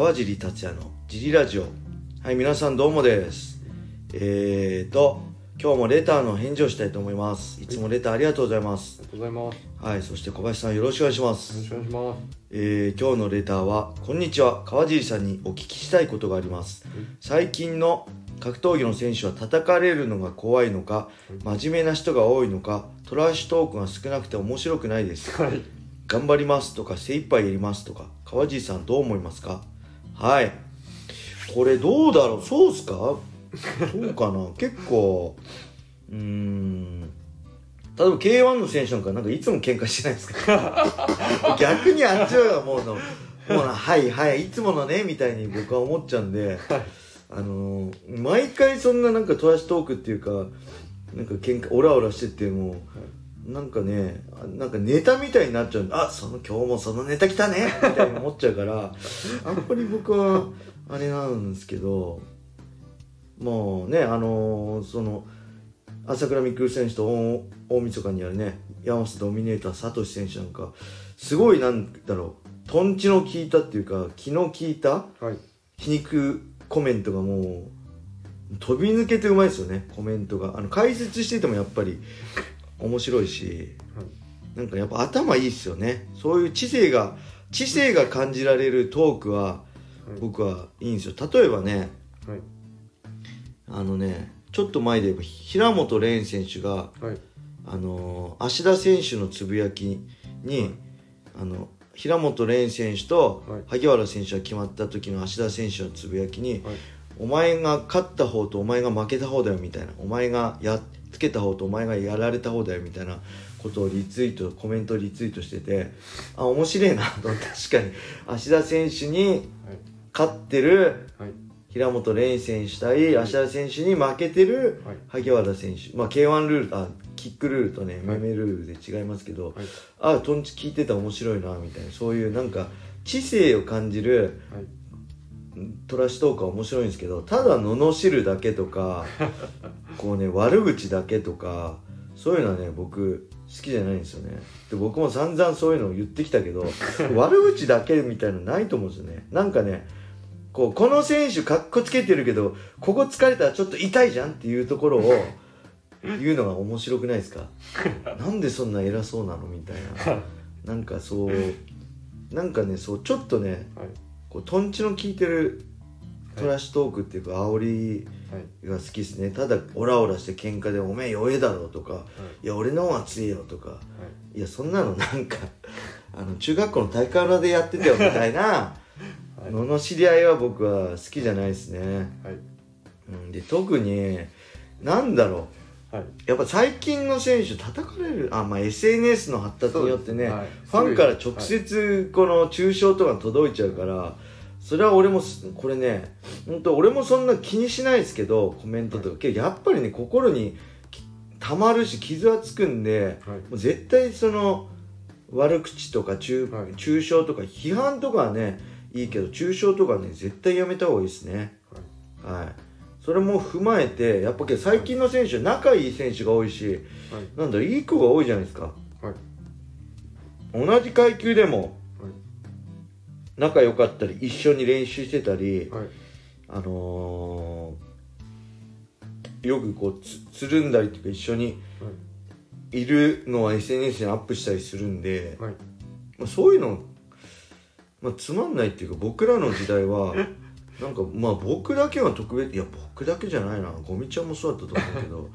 川尻達也のジリラジオ。はい皆さんどうもです。えーと今日もレターの返事をしたいと思います。い。つもレターありがとうございます。ありがとうございます。よはいそして小林さんよろしくお願いします。ろしくお願いします。えー今日のレターは「こんにちは。川尻さんにお聞きしたいことがあります。最近の格闘技の選手は叩かれるのが怖いのか真面目な人が多いのかトラッシュトークが少なくて面白くないです。はい。頑張りますとか精一杯やりますとか川尻さんどう思いますか？はい。これどうだろう？そうっすか？そうかな？結構うん。例えば K1 の選手なんかなんかいつも喧嘩してないですか？逆にあっちはもうのもうはいはいいつものねみたいに僕は思っちゃうんであのー毎回そんななんかトラッシュトークっていうかなんか喧嘩オラオラしてても、なんかねあなんかネタみたいになっちゃう。んであその今日もそのネタ来たね。みたいに思っちゃうから あんまり僕はあれなんですけどもうねあのーその朝倉未来選手と大大晦日にあるね山本ドミネーターサトシ選手なんかすごいなんだろうとんちの効いたっていうか気の利いたはい。皮肉コメントがもう飛び抜けてうまいですよねコメントが。あの解説しててもやっぱり面白いしなんかやっぱ頭いいっすよねそういう知性が知性が感じられるトークは僕はいいんですよ例えばねはい。あのねちょっと前で言えば平本蓮選手がはい。あのー芦田選手のつぶやきに、あの平本蓮選手とはい萩原選手が決まった時の芦田選手のつぶやきに、はい。お前が勝った方とお前が負けた方だよみたいな。お前がやっつけた方とお前がやられた方だよみたいな。ことをリツイートコメントをリツイートしてて。あ面白いなと 確かに。芦田選手にはい。勝ってる。はい。平本蓮選手対芦田選手に負けてるはい。萩原選手。まあ K1 ルールあキックルールとねはい。メメルールで違いますけど、はい。あトンチ聞いてた面白いなみたいな。そういうなんか知性を感じるはい。トラッシュトークは面白いんですけどただ罵るだけとか こうね悪口だけとかそういうのはね僕好きじゃないんですよね。で僕も散々そういうのを言ってきたけど 悪口だけみたいのないと思うんですよね。なんかねこうこの選手かっこつけてるけどここ疲れたらちょっと痛いじゃんっていうところを 言うのが面白くないですか？なんでそんな偉そうなの？みたいな。なんかそうなんかねそうちょっとねはい。こうトンチの効いてるトラッシュトークっていうか煽りはい。が好きですねただオラオラして喧嘩で「おめえ弱えだろ」とか「いや俺の方が強えよ」とかはい。いやそんなのなんかあの中学校の体育館でやってたよみたいな はい。のの知り合いは僕は好きじゃないですね、はい。うん、で特になんだろうはい。やっぱ最近の選手叩かれるあ、まあ、SNS の発達によってね、はいファンから直接この中傷とか届いちゃうから、それは俺もすこれね本当俺もそんな気にしないですけどコメントとか、けどやっぱりね心にきたまるし傷はつくんではい。もう絶対その悪口とか中,、はい中傷とか批判とかはねいいけど中傷とかね絶対やめた方がいいですね。はい。はい、それも踏まえてやっぱけど最近の選手は仲いい選手が多いしはい。なんだいい子が多いじゃないですかはい。同じ階級でもはい。仲良かったり一緒に練習してたりはい。あのーよくこうつつるんだりとか一緒にいるのは SNS にアップしたりするんで、はい。まあ、そういうの、まあ、つまんないっていうか僕らの時代は なんかまあ僕だけは特別いや僕だけじゃないな。ゴミちゃんもそうだったと思うけど。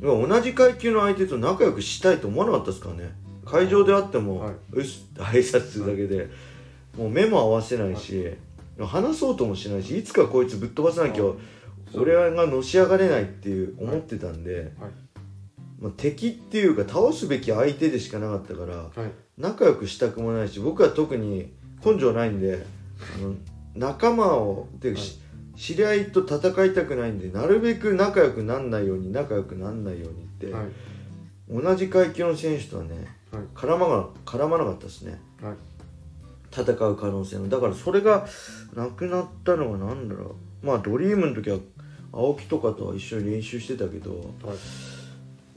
同じ階級の相手と仲良くしたいと思わなかったですからね。会場であっても、はうっす挨拶するだけで、もう目も合わせないし、話そうともしないしいつかこいつぶっ飛ばさなきゃはい。俺がのし上がれないっていう思ってたんで、はい。まあ、敵っていうか倒すべき相手でしかなかったからはい。仲良くしたくもないし僕は特に根性ないんであの仲間をていうかし知り合いと戦いたくないんでなるべく仲良くなんないように仲良くなんないようにって、はい。同じ階級の選手とはねはい。絡まが絡まなかったですねはい。戦う可能性のだからそれがなくなったのが何だろうまあドリームの時は青木とかとは一緒に練習してたけどはい。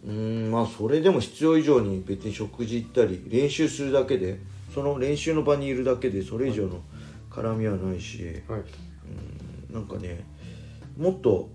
うーんまあそれでも必要以上に別に食事行ったり練習するだけでその練習の場にいるだけでそれ以上の絡みはないしはい。うんなんかねもっと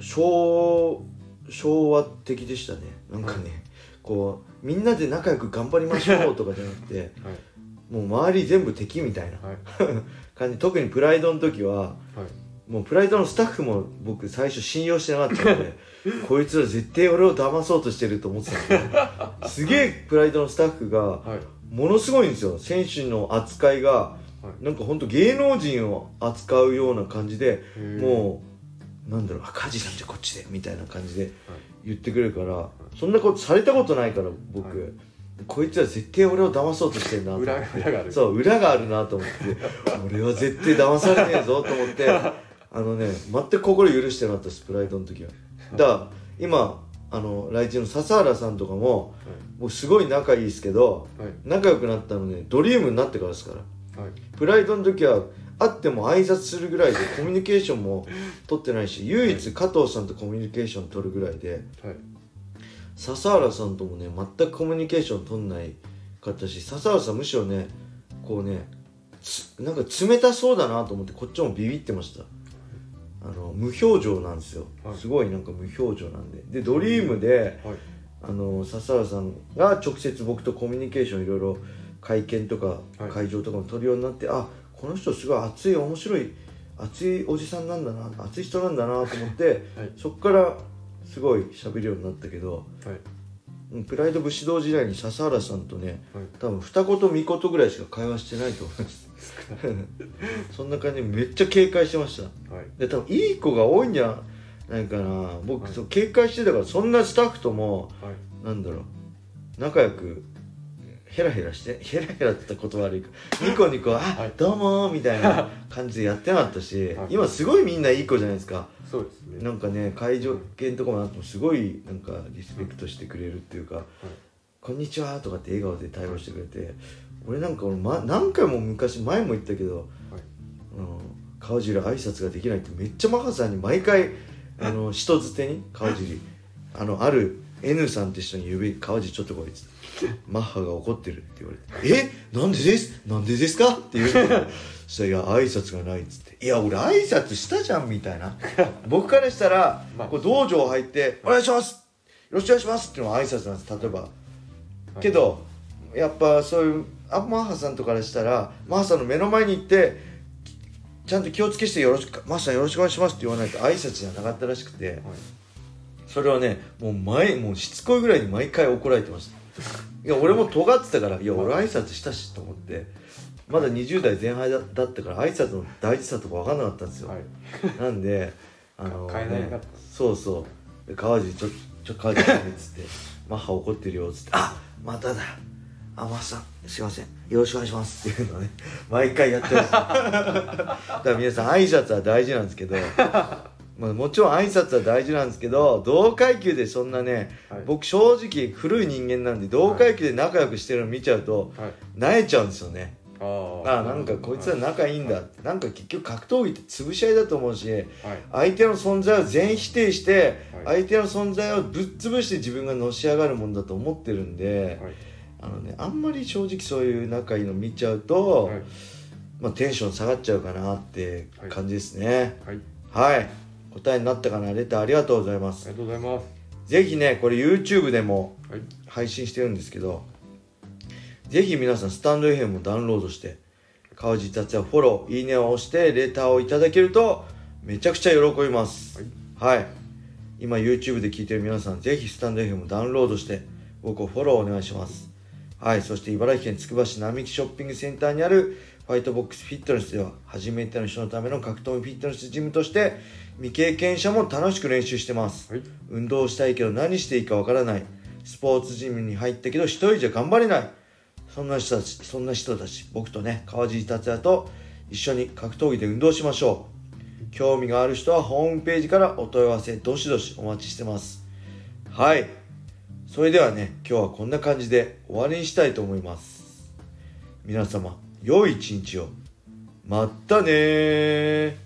昭昭和的でしたね。なんかね、こうみんなで仲良く頑張りましょうとかじゃなくて はい。もう周り全部敵みたいなはい。感じ。特にプライドの時ははい。もうプライドのスタッフも僕最初信用してなかったので こいつら絶対俺を騙そうとしてると思ってたんですよすげえプライドのスタッフがはい。ものすごいんですよ。選手の扱いがはいなんかほんと芸能人を扱うような感じでもうなんだろうあ梶さんじゃこっちでみたいな感じではい。言ってくれるからそんなことされたことないから僕、はい。こいつら絶対俺を騙そうとしてんな裏 裏がある。そう裏があるなと思って。俺は絶対騙されねえぞと思って。あのね全く心許してなかったですプライドの時は。だから今あの来日の笹原さんとかももうすごい仲いいですけどはい。仲良くなったのねドリームになってからですから。はいプライドの時は会っても挨拶するぐらいで コミュニケーションも取ってないし唯一加藤さんとコミュニケーション取るぐらいではい。笹原さんともね全くコミュニケーション取んないかったし笹原さんむしろねこうねつなんか冷たそうだなと思ってこっちもビビってました。あの無表情なんですよ、はい。すごいなんか無表情なんで。でドリームではい。あの笹原さんが直接僕とコミュニケーションいろいろ会見とかはい。会場とかも取るようになって、あこの人すごい熱い面白い熱いおじさんなんだな熱い人なんだなと思って、はい。そっからすごい喋るようになったけどはい。うんプライド武士道時代に笹原さんとねはい。多分二言三言ぐらいしか会話してないと思います。そんな感じでめっちゃ警戒してました。はい。で多分いい子が多いんじゃないかな。僕、はい。警戒してたからそんなスタッフともはい。なんだろう仲良くヘラヘラしてヘラヘラって言葉悪いか。ニコニコ「あ、はい。どうも」みたいな 感じでやってなかったし、はい。今すごいみんないい子じゃないですか。そうですね。なんかね会場券とかもあってもすごいなんかリスペクトしてくれるっていうか「こんにちは」とかって笑顔で対応してくれて俺なんか俺、ま、何回も昔前も言ったけど、はい。うん、川尻挨拶ができないってめっちゃマハさんに毎回あの人づてに川尻あのある N さんって人に指川尻ちょっと来いっつってマッハが怒ってるって言われて「え？なんでです？なんでですか?」って言うの。そしたら「いや挨拶がない」っつって「いや俺挨拶したじゃん」みたいな。僕からしたら、まあこう道場入って「お願いします！よろしくお願いします」っていうのが挨拶なんです。例えば。はい。けどやっぱそういうあマッハさんとかからしたらマッハさんの目の前に行ってちゃんと気をつけしてよろしくマッハさんよろしくお願いしますって言わないと挨拶じゃなかったらしくて。はいそれはねもう前もうしつこいぐらいに毎回怒られてました。いや俺も尖ってたからいや俺挨拶したしと思ってまだ20代前半だだったから挨拶の大事さとか分かんなかったんですよ、はい。なんで あのねそうそう。で川尻ちょちょ川尻さんっつって「マッハ怒ってるよ」っつって「あまただ。あマッハさんすいません。よろしくお願いします」っていうのをね毎回やってます だから皆さん挨拶は大事なんですけどまあもちろん挨拶は大事なんですけど同階級でそんなね、はい。僕正直古い人間なんで同階級で仲良くしてるの見ちゃうとはい。萎えちゃうんですよね。ああなんかこいつら仲いいんだ。ってなんか結局格闘技って潰し合いだと思うしはい。相手の存在を全否定してはい。相手の存在をぶっ潰して自分がのし上がるもんだと思ってるんではい。あのねあんまり正直そういう仲いいの見ちゃうと、はい。まあ、テンション下がっちゃうかなって感じですね。はい。はい、答えになったかな？レターありがとうございます。ありがとうございます。ぜひねこれ YouTube でもはい。配信してるんですけどぜひ皆さんスタンド FM もダウンロードして川地達也フォローいいねを押してレターをいただけるとめちゃくちゃ喜びます。はい、今 YouTube で聞いてる皆さんぜひスタンド FM もダウンロードして僕をフォローお願いします。はい。そして茨城県つくば市並木ショッピングセンターにあるファイトボックスフィットネスでは初めての人のための格闘技フィットネスジムとして未経験者も楽しく練習してます。はい。運動したいけど何していいかわからない。スポーツジムに入ったけど一人じゃ頑張れない。そんな人たちそんな人たち僕とね川尻達也と一緒に格闘技で運動しましょう。興味がある人はホームページからお問い合わせどしどしお待ちしてます。はい。それではね今日はこんな感じで終わりにしたいと思います。皆様良い一日を。まったねー